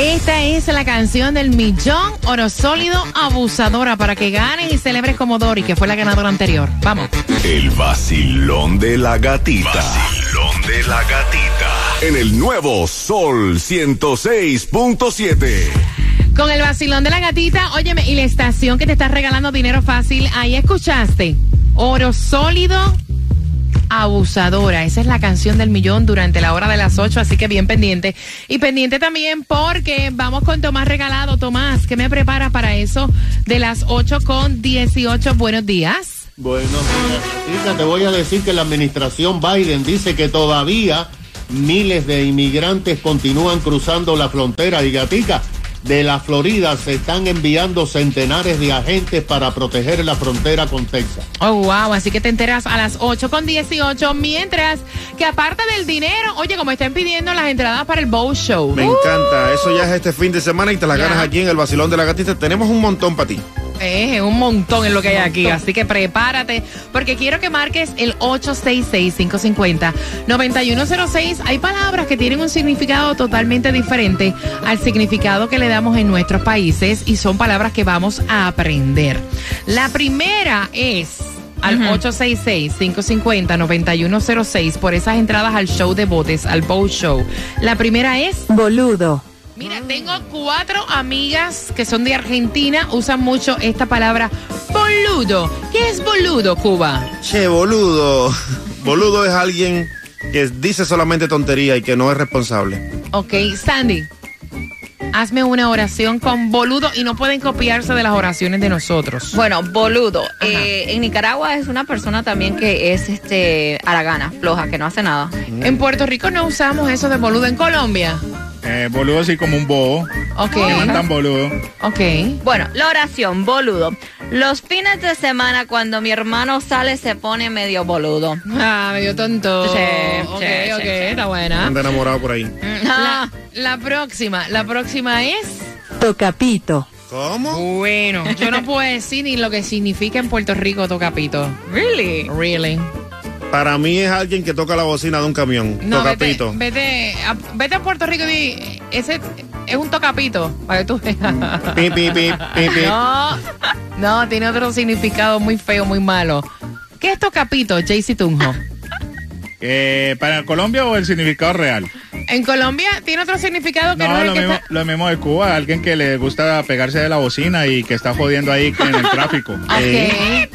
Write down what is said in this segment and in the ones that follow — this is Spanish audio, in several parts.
Esta es la canción del millón oro sólido abusadora para que ganes y celebres como Dori, que fue la ganadora anterior. Vamos. El vacilón de la gatita. Vacilón de la gatita. En el nuevo Sol 106.7. Con el vacilón de la gatita, óyeme, y la estación que te está regalando dinero fácil, ahí escuchaste. Oro sólido abusadora. Esa es la canción del millón durante la hora de las 8, así que bien pendiente. Y pendiente también porque vamos con Tomás Regalado. Tomás, ¿qué me prepara para eso de las 8 con 18? Buenos días. Bueno, mira, te voy a decir que la administración Biden dice que todavía miles de inmigrantes continúan cruzando la frontera y gatica. De la Florida se están enviando centenares de agentes para proteger la frontera con Texas. Oh, wow. Así que te enteras a las 8 con 18. Mientras que aparte del dinero, oye, como están pidiendo las entradas para el Bow Show. Me encanta. Eso ya es este fin de semana y te las ganas aquí en el Basilón de la Gatita. Tenemos un montón para ti. Eh, un montón en lo que hay aquí, así que prepárate, porque quiero que marques el 866-550-9106. Hay palabras que tienen un significado totalmente diferente al significado que le damos en nuestros países y son palabras que vamos a aprender. La primera es al 866-550-9106 por esas entradas al show de botes, al Bow Show. La primera es Boludo. Mira, tengo cuatro amigas que son de Argentina, usan mucho esta palabra boludo. ¿Qué es boludo, Cuba? Che, boludo. Boludo es alguien que dice solamente tontería y que no es responsable. Ok, Sandy, hazme una oración con boludo y no pueden copiarse de las oraciones de nosotros. Bueno, boludo. Eh, en Nicaragua es una persona también que es este aragana, floja, que no hace nada. En Puerto Rico no usamos eso de boludo. En Colombia, Eh, boludo así como un bobo. ok, tan boludo. ok. Bueno, la oración, boludo. Los fines de semana cuando mi hermano sale se pone medio boludo. Ah, medio tonto. Sí, ok, sí, ok, sí. está buena. Anda enamorado por ahí. La, la próxima, la próxima es... Tocapito. ¿Cómo? Bueno, yo no puedo decir ni lo que significa en Puerto Rico tocapito. Really? Really. Para mí es alguien que toca la bocina de un camión. No, vete, Tocapito. vete, a, vete a Puerto Rico y di, ese es un tocapito, para que tú veas. Pi, pi, pi, pi, pi. No, no, tiene otro significado muy feo, muy malo. ¿Qué es tocapito, Jaycee Tunjo? Eh, ¿Para Colombia o el significado real? En Colombia tiene otro significado que no, No, es el lo que mismo, está... lo mismo de Cuba. Alguien que le gusta pegarse de la bocina y que está jodiendo ahí en el tráfico. Ok.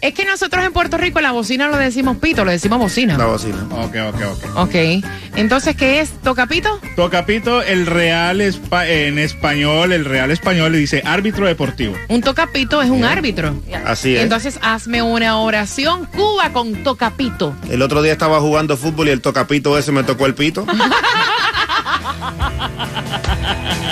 Es que nosotros en Puerto Rico la bocina lo decimos pito, lo decimos bocina. La bocina. Ok, ok, ok. Ok. Entonces, ¿qué es tocapito? Tocapito, el real espa- en español, el real español le dice árbitro deportivo. Un tocapito es un árbitro. Así es. Entonces, hazme una oración Cuba con tocapito. El otro día estaba jugando fútbol y el tocapito ese me tocó el pito.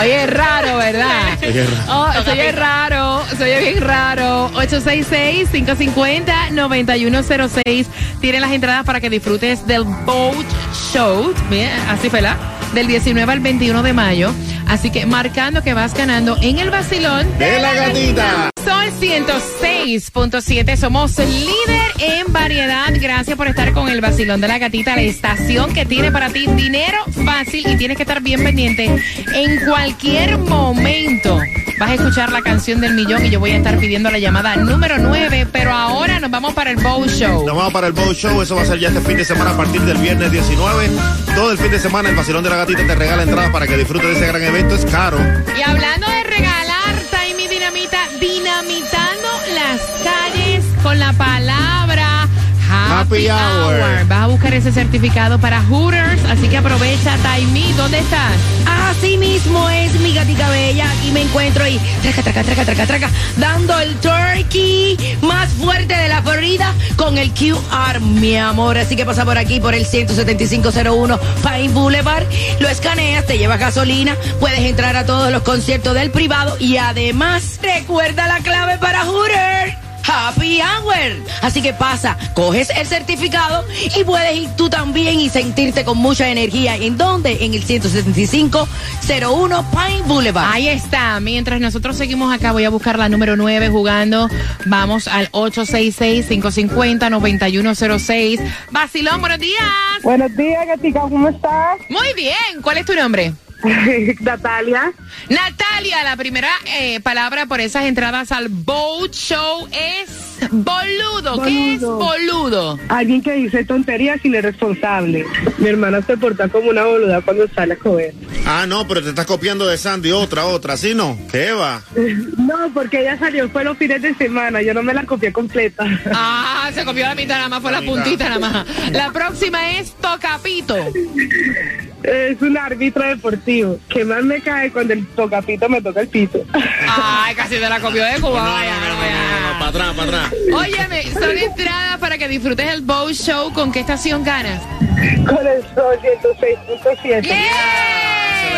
Oye, es raro, ¿verdad? Oye, es raro. Oh, oye raro, se oye bien raro. 866-550-9106. Tienen las entradas para que disfrutes del Boat Show. Bien, así fue la. Del 19 al 21 de mayo. Así que marcando que vas ganando en el vacilón De la gatita. Sol 106.7. Somos líder en variedad. Gracias por estar con el vacilón de la gatita, la estación que tiene para ti dinero fácil y tienes que estar bien pendiente en cualquier momento. Vas a escuchar la canción del millón y yo voy a estar pidiendo la llamada número 9, pero ahora nos vamos para el Bow Show. Nos vamos para el Bow Show, eso va a ser ya este fin de semana a partir del viernes 19. Todo el fin de semana el vacilón de la gatita te regala entradas para que disfrutes de ese gran evento. Es caro. Y hablando de Taimi Dinamita, dinamitando las calles con la palabra Happy Hour. Vas a buscar ese certificado para Hooters, así que aprovecha, Taimi. ¿Dónde estás? Así mismo es mi gatica bella. Aquí me encuentro y traca, traca, traca, traca, traca, dando el turkey más fuerte de la Florida con el QR, mi amor. Así que pasa por aquí, por el 17501 Pine Boulevard. Lo escaneas, te llevas gasolina, puedes entrar a todos los conciertos del privado y además recuerda la clave para Hooters. Happy Hour. Así que pasa, coges el certificado y puedes ir tú también y sentirte con mucha energía. ¿En dónde? En el 17501 Pine Boulevard. Ahí está. Mientras nosotros seguimos acá, voy a buscar la número 9 jugando. Vamos al 866-550-9106. Basilón, buenos días. Buenos días, Gatica, ¿cómo estás? Muy bien. ¿Cuál es tu nombre? Natalia. Natalia, la primera eh, palabra por esas entradas al Boat Show es boludo. ¿Qué es boludo? Alguien que dice tonterías sin es responsable. Mi hermana se porta como una boluda cuando sale a comer. Ah, no, pero te estás copiando de Sandy otra, otra, ¿sí no? ¿Qué va? No, porque ella salió fue los fines de semana, yo no me la copié completa. Ah, se copió la mitad nada más, fue la puntita nada más. La próxima es Tocapito. Es un árbitro deportivo. Que más me cae cuando el tocapito me toca el pito. Ay, casi te la copió de Cuba. vaya, No, no, vaya. no, no, para atrás, para atrás. Óyeme, son entradas para que disfrutes el Bow Show. ¿Con qué estación ganas? Con el sol 106.7. ¡Yeah!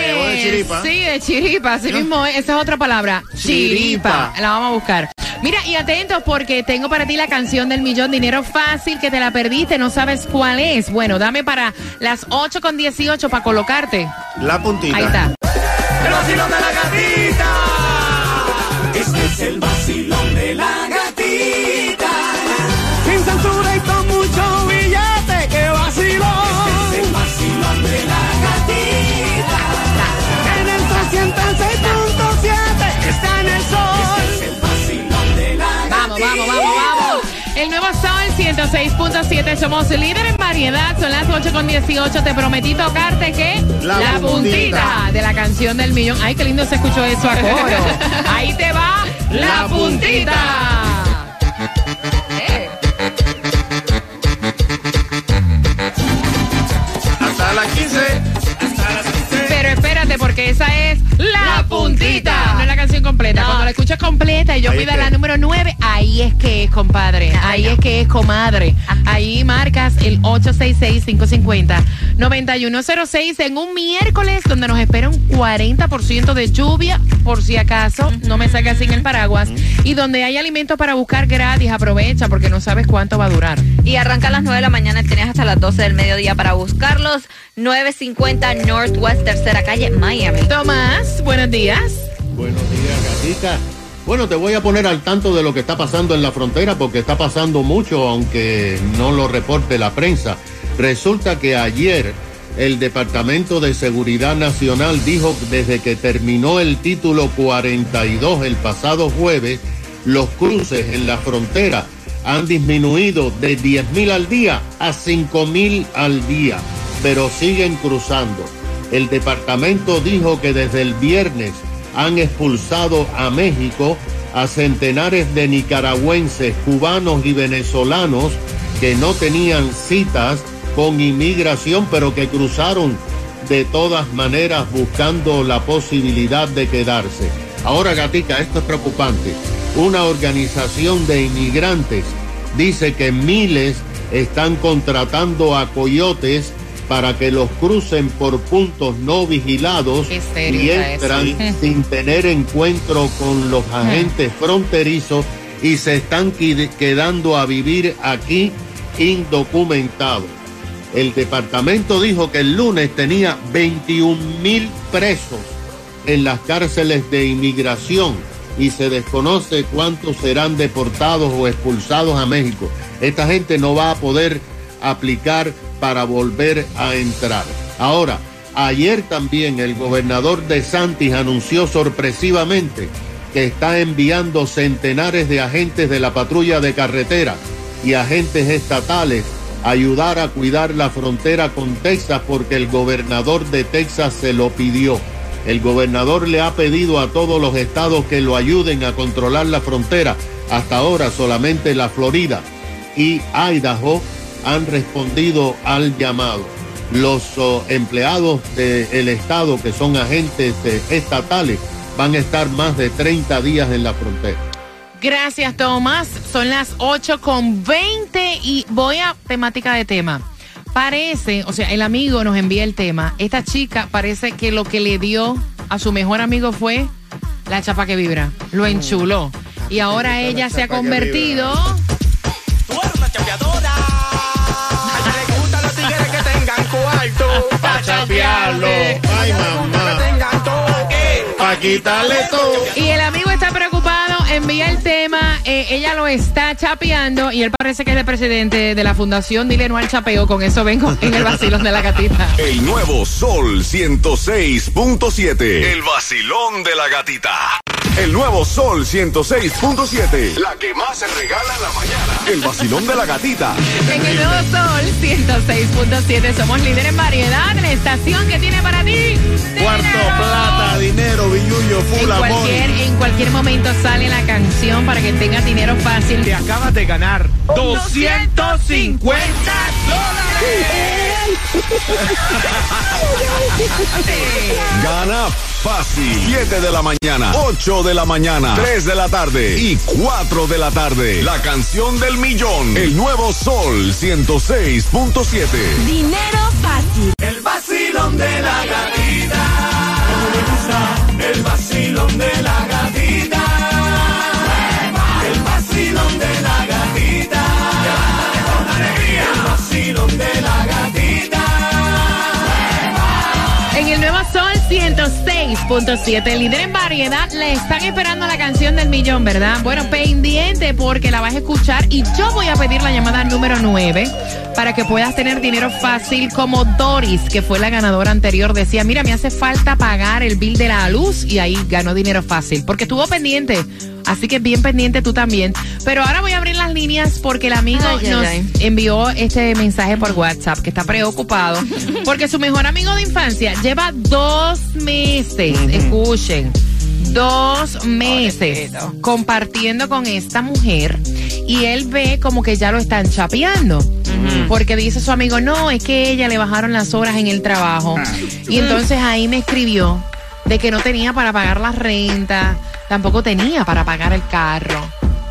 De chiripa. Sí, de chiripa, así mismo es. Esa es otra palabra. Chiripa. Chiripa. La vamos a buscar. Mira, y atentos porque tengo para ti la canción del millón, dinero fácil, que te la perdiste, no sabes cuál es. Bueno, dame para las 8 con 18 para colocarte. La puntita. Ahí está. El vacilón de la El nuevo Sol 106.7, somos líder en variedad, son las 8 con 18. Te prometí tocarte que La puntita. de la canción del millón. Ay, qué lindo se escuchó eso a coro. Ahí te va la, La puntita. Eh. Hasta las 15. Pero espérate, porque esa es No es la canción completa. No. Cuando la escuchas completa y yo que- la número 9, ahí es que es, compadre. Ahí es que es, comadre. Ahí marcas el 866-550-9106 en un miércoles donde nos espera un 40% de lluvia, por si acaso no me salga sin el paraguas. Y donde hay alimentos para buscar gratis, aprovecha porque no sabes cuánto va a durar. Y arranca a las 9 de la mañana y tienes hasta las 12 del mediodía para buscarlos. 950 Northwest Tercera Calle, Miami. Tomás, buenos días. Buenos días, gatita. Bueno, te voy a poner al tanto de lo que está pasando en la frontera porque está pasando mucho, aunque no lo reporte la prensa. Resulta que ayer el Departamento de Seguridad Nacional dijo desde que terminó el título 42 el pasado jueves, los cruces en la frontera han disminuido de 10 mil al día a 5 mil al día, pero siguen cruzando. El departamento dijo que desde el viernes han expulsado a México a centenares de nicaragüenses, cubanos y venezolanos que no tenían citas con inmigración, pero que cruzaron de todas maneras buscando la posibilidad de quedarse. Ahora, Gatica, esto es preocupante. Una organización de inmigrantes dice que miles están contratando a coyotes para que los crucen por puntos no vigilados y entran eso. sin tener encuentro con los agentes fronterizos y se están quedando a vivir aquí indocumentados. El departamento dijo que el lunes tenía 21 mil presos en las cárceles de inmigración y se desconoce cuántos serán deportados o expulsados a México. Esta gente no va a poder aplicar para volver a entrar. Ahora, ayer también el gobernador de Santis anunció sorpresivamente que está enviando centenares de agentes de la patrulla de carretera y agentes estatales a ayudar a cuidar la frontera con Texas porque el gobernador de Texas se lo pidió. El gobernador le ha pedido a todos los estados que lo ayuden a controlar la frontera. Hasta ahora solamente la Florida y Idaho han respondido al llamado. Los oh, empleados del Estado, que son agentes eh, estatales, van a estar más de 30 días en la frontera. Gracias, Tomás. Son las 8 con 20 y voy a temática de tema. Parece, o sea, el amigo nos envía el tema. Esta chica parece que lo que le dio a su mejor amigo fue la chapa que vibra. Lo enchuló. Y ahora ella se ha convertido. Tú eres una chapeadora. Chapearlo. Ay, mamá. Que tengan toque. Pa' quitarle todo. Y el amigo está preocupado, envía el tema, eh, ella lo está chapeando y él parece que es el presidente de la fundación Dile no al chapeo. Con eso vengo en el vacilón de la gatita. El nuevo Sol 106.7. El vacilón de la gatita. El nuevo Sol 106.7. La que más se regala en la mañana. El vacilón de la gatita. En el nuevo Sol 106.7 somos líderes en variedad, la estación que tiene para ti. Cuarto, plata, dinero, billullo, En full amor. cualquier, en cualquier momento sale la canción para que tengas dinero fácil. Te acabas de ganar 250 Gana fácil. 7 de la mañana, 8 de la mañana, 3 de la tarde y 4 de la tarde. La canción del millón. El nuevo Sol 106.7. Dinero fácil. El vacilón de la gatita. El vacilón de la gatita. El vacilón de la gatita. con alegría. El vacilón de la gatita. En el nuevo Sol 106.7, líder en variedad, le están esperando la canción del millón, ¿verdad? Bueno, pendiente porque la vas a escuchar y yo voy a pedir la llamada número 9 para que puedas tener dinero fácil como Doris, que fue la ganadora anterior, decía, mira, me hace falta pagar el bill de la luz y ahí ganó dinero fácil, porque estuvo pendiente. Así que bien pendiente tú también. Pero ahora voy a abrir las líneas porque el amigo Ay, nos ay. envió este mensaje por WhatsApp que está preocupado porque su mejor amigo de infancia lleva dos meses, escuchen, dos meses compartiendo con esta mujer y él ve como que ya lo están chapeando. Porque dice su amigo, no, es que ella le bajaron las horas en el trabajo. Y entonces ahí me escribió de que no tenía para pagar la renta, tampoco tenía para pagar el carro,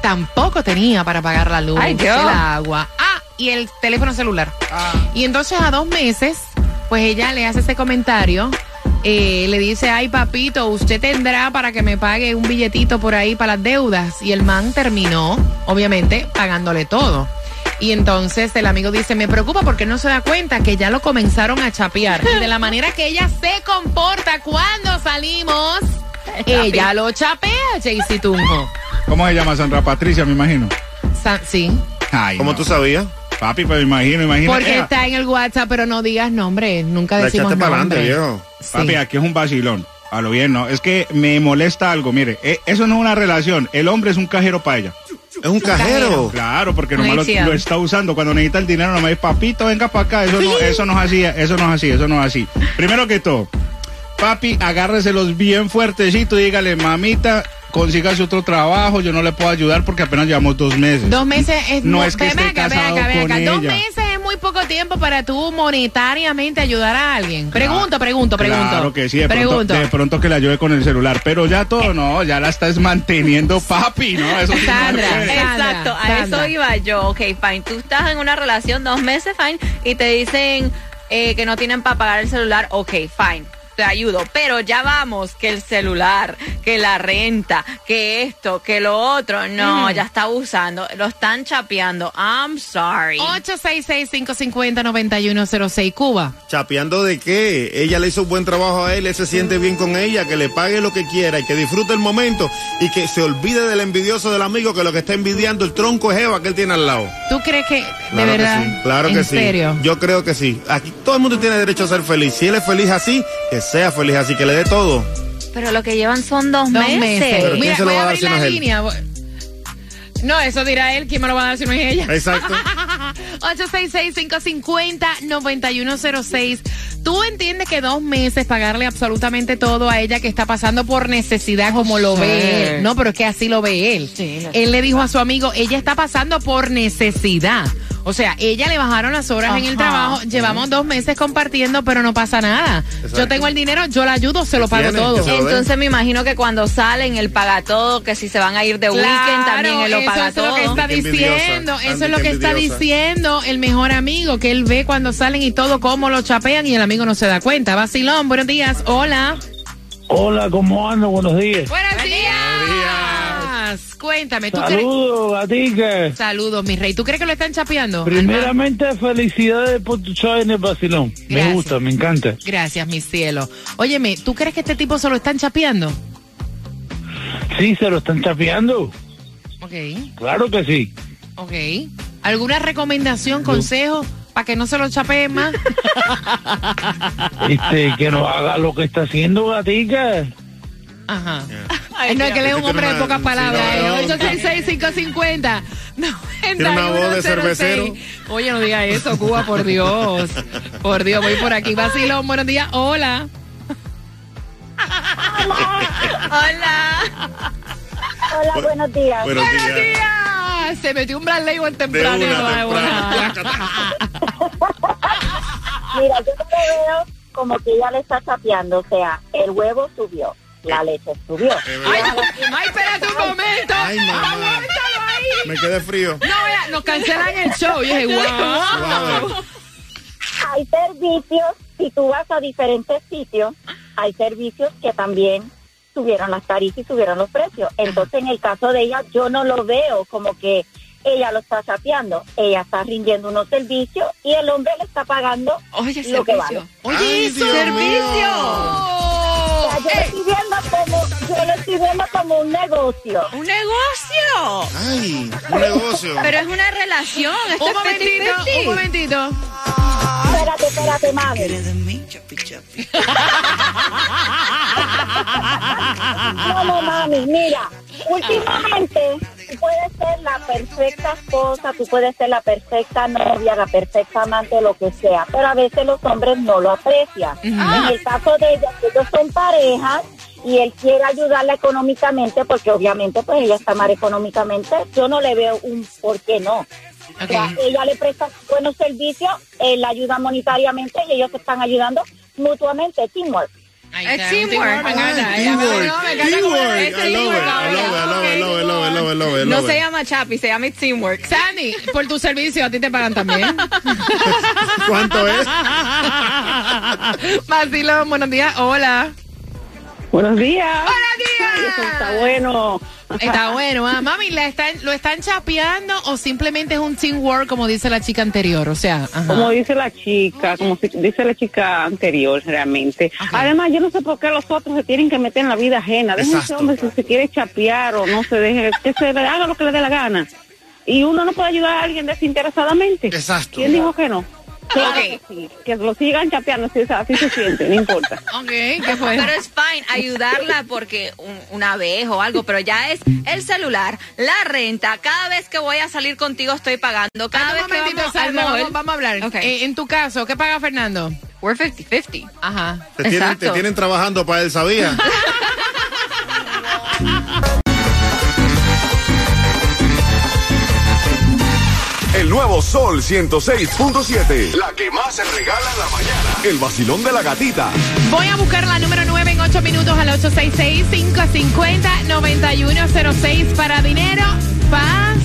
tampoco tenía para pagar la luz, Ay, el agua, ah, y el teléfono celular. Y entonces a dos meses, pues ella le hace ese comentario. eh, le dice, ay papito, usted tendrá para que me pague un billetito por ahí para las deudas. Y el man terminó, obviamente, pagándole todo. Y entonces el amigo dice, me preocupa porque no se da cuenta que ya lo comenzaron a chapear. Y de la manera que ella se comporta cuando salimos, ella lo chapea, Jaycee Tunjo. ¿Cómo se llama Sandra Patricia, me imagino? Sa- sí, Ay, ¿Cómo no. tú sabías? Papi, pues me imagino, imagino. porque está en el WhatsApp, pero no digas nombre, nunca La decimos echaste para adelante, nombre. viejo. Sí. Papi, aquí es un vacilón. A lo bien, ¿no? Es que me molesta algo. Mire, eh, eso no es una relación. El hombre es un cajero para ella. Es un cajero. Claro, porque nomás lo, está usando. Cuando necesita el dinero, nomás dice, papito, venga para acá. Eso no, eso no es así, eso no es así, eso no es así. Primero que todo, papi, agárreselos bien fuertecito y dígale, mamita, consígase otro trabajo, yo no le puedo ayudar porque apenas llevamos dos meses. Dos meses es No mu- es que esté acá, casado acá, ven con acá. Dos meses es muy poco tiempo para tú monetariamente ayudar a alguien. Pregunto, pregunto, pregunto. Claro que sí, de pronto, de pronto que la ayude con el celular, pero ya todo no, ya la estás manteniendo papi, ¿no? Eso sí no Sandra, Exacto, a Sandra. eso iba yo. Ok, fine. Tú estás en una relación dos meses, fine, y te dicen eh, que no tienen para pagar el celular. Ok, fine. Te ayudo, pero ya vamos, que el celular, que la renta, que esto, que lo otro, no, ya está abusando, lo están chapeando. I'm sorry. 866-550-9106 Cuba. ¿Chapeando de qué? Ella le hizo un buen trabajo a él, él se siente bien con ella, que le pague lo que quiera y que disfrute el momento y que se olvide del envidioso del amigo que lo que está envidiando el tronco es Eva que él tiene al lado. ¿Tú crees que, de Claro verdad? que sí, claro ¿En que sí. serio? Yo creo que sí. Aquí todo el mundo tiene derecho a ser feliz. Si él es feliz así, que sea feliz así, que le dé todo. Pero lo que llevan son dos, Dos meses. meses. Pero ¿quién Mira, se lo voy va a dar abrir si no la es él? línea. Voy- No, eso dirá él. ¿Quién me lo va a dar si no es ella? Exacto. 866-550-9106. ¿Tú entiendes que dos meses pagarle absolutamente todo a ella que está pasando por necesidad como lo ve él? No, pero es que así lo ve él. Sí, él le dijo a su amigo, ella está pasando por necesidad. O sea, ella le bajaron las horas en el trabajo, llevamos dos meses compartiendo, pero no pasa nada. Yo tengo el dinero, yo la ayudo, se lo pago tiene? todo. Entonces me imagino que cuando salen él paga todo, que si se van a ir de weekend también él lo eso paga es lo todo. que está diciendo, eso Andy, es lo que está diciendo el mejor amigo, que él ve cuando salen y todo, cómo lo chapean y el amigo no se da cuenta. Vacilón, buenos días, hola. Hola, ¿cómo ando? Buenos días. Buenos días. Cuéntame, ¿tú crees? Saludos, gatica. Saludos, mi rey. ¿Tú crees que lo están chapeando? Primeramente, felicidades por tu show en el vacilón. Me gusta, me encanta. Gracias, mi cielo. Óyeme, ¿tú crees que este tipo se lo están chapeando? Sí, se lo están chapeando. Ok, Claro que sí. ok. ¿Alguna recomendación, consejo para que no se lo chapeen más? Este, que no haga lo que está haciendo, gatica. Ajá. Ay, no, es que él es un hombre de pocas sí, palabras. no, ¿eh? no. 866-550. Tiene una voz de cervecero. Oye, no diga eso, Cuba, por Dios. Por Dios, voy por aquí. Vacilón, buenos días. Hola. Hola. Hola, buenos días. Buenos Buenos días. días. Se metió un Brad Label temprano. De una, no temprano. Mira, yo no lo veo como que ella le está chapeando. O sea, el huevo subió, la leche subió. Ay, ay, espérate un momento. Ay, mamá. Ahí. Me quedé frío. No, vea, nos cancelan el show. Yo dije, wow. Suave. Hay servicios, si tú vas a diferentes sitios, hay servicios que también subieron las tarifas y subieron los precios. Entonces, en el caso de ella, yo no lo veo como que ella lo está chapeando. Ella está rindiendo unos servicios y el hombre le está pagando Oye, lo que vale. servicio. Oye, Ay, eso. Dios mío. O sea, yo lo estoy viendo como, yo lo estoy viendo como un negocio. Un negocio. Ay, un negocio. Pero es una relación. Esto Un es momentito, 50-50. un momentito. Espérate, espérate, mami. No, no, mami, mira, últimamente tú puedes ser la perfecta esposa, tú puedes ser la perfecta novia, la perfecta amante, lo que sea, pero a veces los hombres no lo aprecian. En el caso de ella, ellos son parejas y él quiere ayudarla económicamente, porque obviamente pues ella está mal económicamente, yo no le veo un por qué no. O sea, ella le presta buenos servicios, él la ayuda monetariamente y ellos se están ayudando mutuamente, teamwork. Es está, teamwork, no, se llama Chapi, se llama Teamwork. Sandy, por tu servicio a ti te pagan también. ¿Cuánto es? Vacilón, buenos días. Hola. Buenos días. Buenos Eso está días. bueno. Está bueno, ah. mami, ¿la están, ¿lo están chapeando o simplemente es un teamwork como dice la chica anterior? O sea, ajá. Como dice la chica, como si- dice la chica anterior, realmente. Además, yo no sé por qué los otros se tienen que meter en la vida ajena. Exacto. hombre si se quiere chapear o no se deje, que se haga lo que le dé la gana. Y uno no puede ayudar a alguien desinteresadamente. Exacto. ¿Quién dijo que no? Claro Ok. que sí. Que lo sigan chapeando, si es así se siente, no importa. Ok, ¿qué fue? Pero es fine ayudarla porque un- una vez o algo, pero ya es el celular, la renta. Cada vez que voy a salir contigo estoy pagando. Cada Ah, vez que vamos al Sandra, mall, vamos, vamos a hablar. Ok. Eh, en tu caso, ¿qué paga Fernando? we're 50-50. Ajá. Te tienen, Exacto. te tienen trabajando para él, ¿sabía? nuevo Sol 106.7. La que más se regala en la mañana. El vacilón de la gatita. Voy a buscar la número 9 en 8 minutos al 866-550-9106 para dinero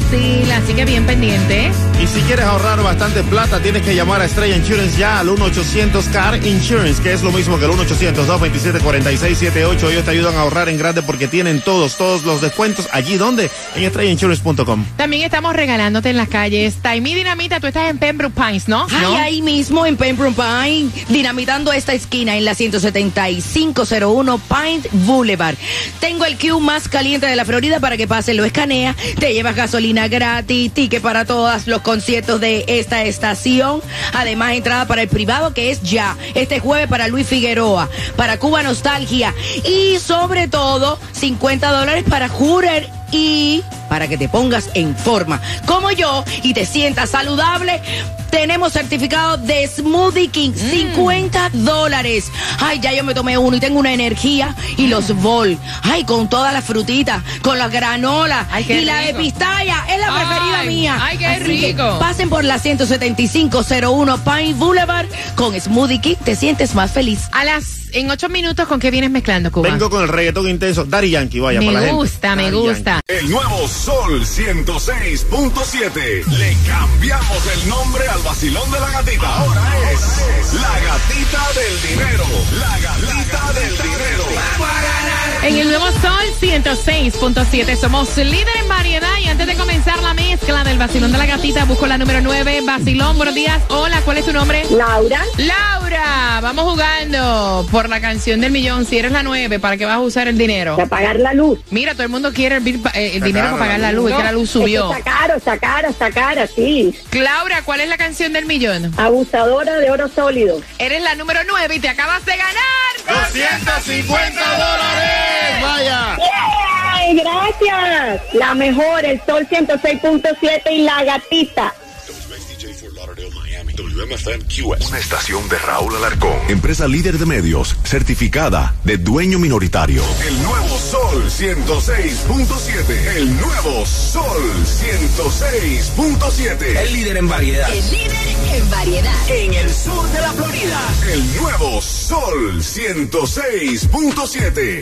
fácil. Así que bien pendiente. Y si quieres ahorrar bastante plata, tienes que llamar a Estrella Insurance ya al 1-800-CAR Insurance, que es lo mismo que el 1-800-227-4678. Ellos te ayudan a ahorrar en grande porque tienen todos, todos los descuentos allí donde en estrellainsurance.com. También estamos regalándote en las calles. Taimí Dinamita, tú estás en Pembroke Pines, ¿no? Ay, ¿No? ahí mismo en Pembroke Pine, dinamitando esta esquina en la 17501 Pine Boulevard. Tengo el queue más caliente de la Florida para que pases, lo escanea, te llevas gasolina gratis, ticket para todos los conciertos de esta estación, además entrada para el privado que es ya, este jueves para Luis Figueroa, para Cuba Nostalgia y sobre todo 50 dólares para Hooter y para que te pongas en forma como yo y te sientas saludable tenemos certificado de Smoothie King, Mm. 50 dólares. Ay, ya yo me tomé uno y tengo una energía. Y los bol, ay, con todas las frutitas, con la granola Ay, qué y la de rico. pistaya, es la preferida Ay, mía. ay, qué Así que rico. pasen por la 17501 Pine Boulevard con Smoothie King, te sientes más feliz. A las, en ocho minutos, ¿con qué vienes mezclando, Cuba? Vengo con el reggaetón intenso. Daddy Yankee, vaya, para la me gente. gusta, me gusta. El nuevo Sol 106.7. Le cambiamos el nombre al vacilón de la gatita. Ahora es la gatita del dinero. La gatita del dinero. En el nuevo Sol 106.7 somos líder en variedad y antes de comenzar la mezcla del vacilón de la gatita busco la número 9, vacilón, buenos días. Hola, ¿cuál es tu nombre? Laura, Laura, vamos jugando por la canción del millón. Si eres la 9, ¿para qué vas a usar el dinero? para pagar la luz. Mira, todo el mundo quiere el, eh, el dinero para pagar la la luz. es que la luz subió. Está caro, está caro, está cara, sí. Laura, ¿cuál es la canción del millón? Abusadora de oro sólido. Eres la número 9 y te acabas de ganar. 250 dólares, vaya. ¡Ay, gracias! La mejor, el Sol 106.7 y la gatita. Una estación de Raúl Alarcón. Empresa líder de medios, certificada de dueño minoritario. El nuevo Sol 106.7. El nuevo Sol 106.7. El líder en variedad. El líder en variedad. En el sur de la Florida. El nuevo Sol 106.7.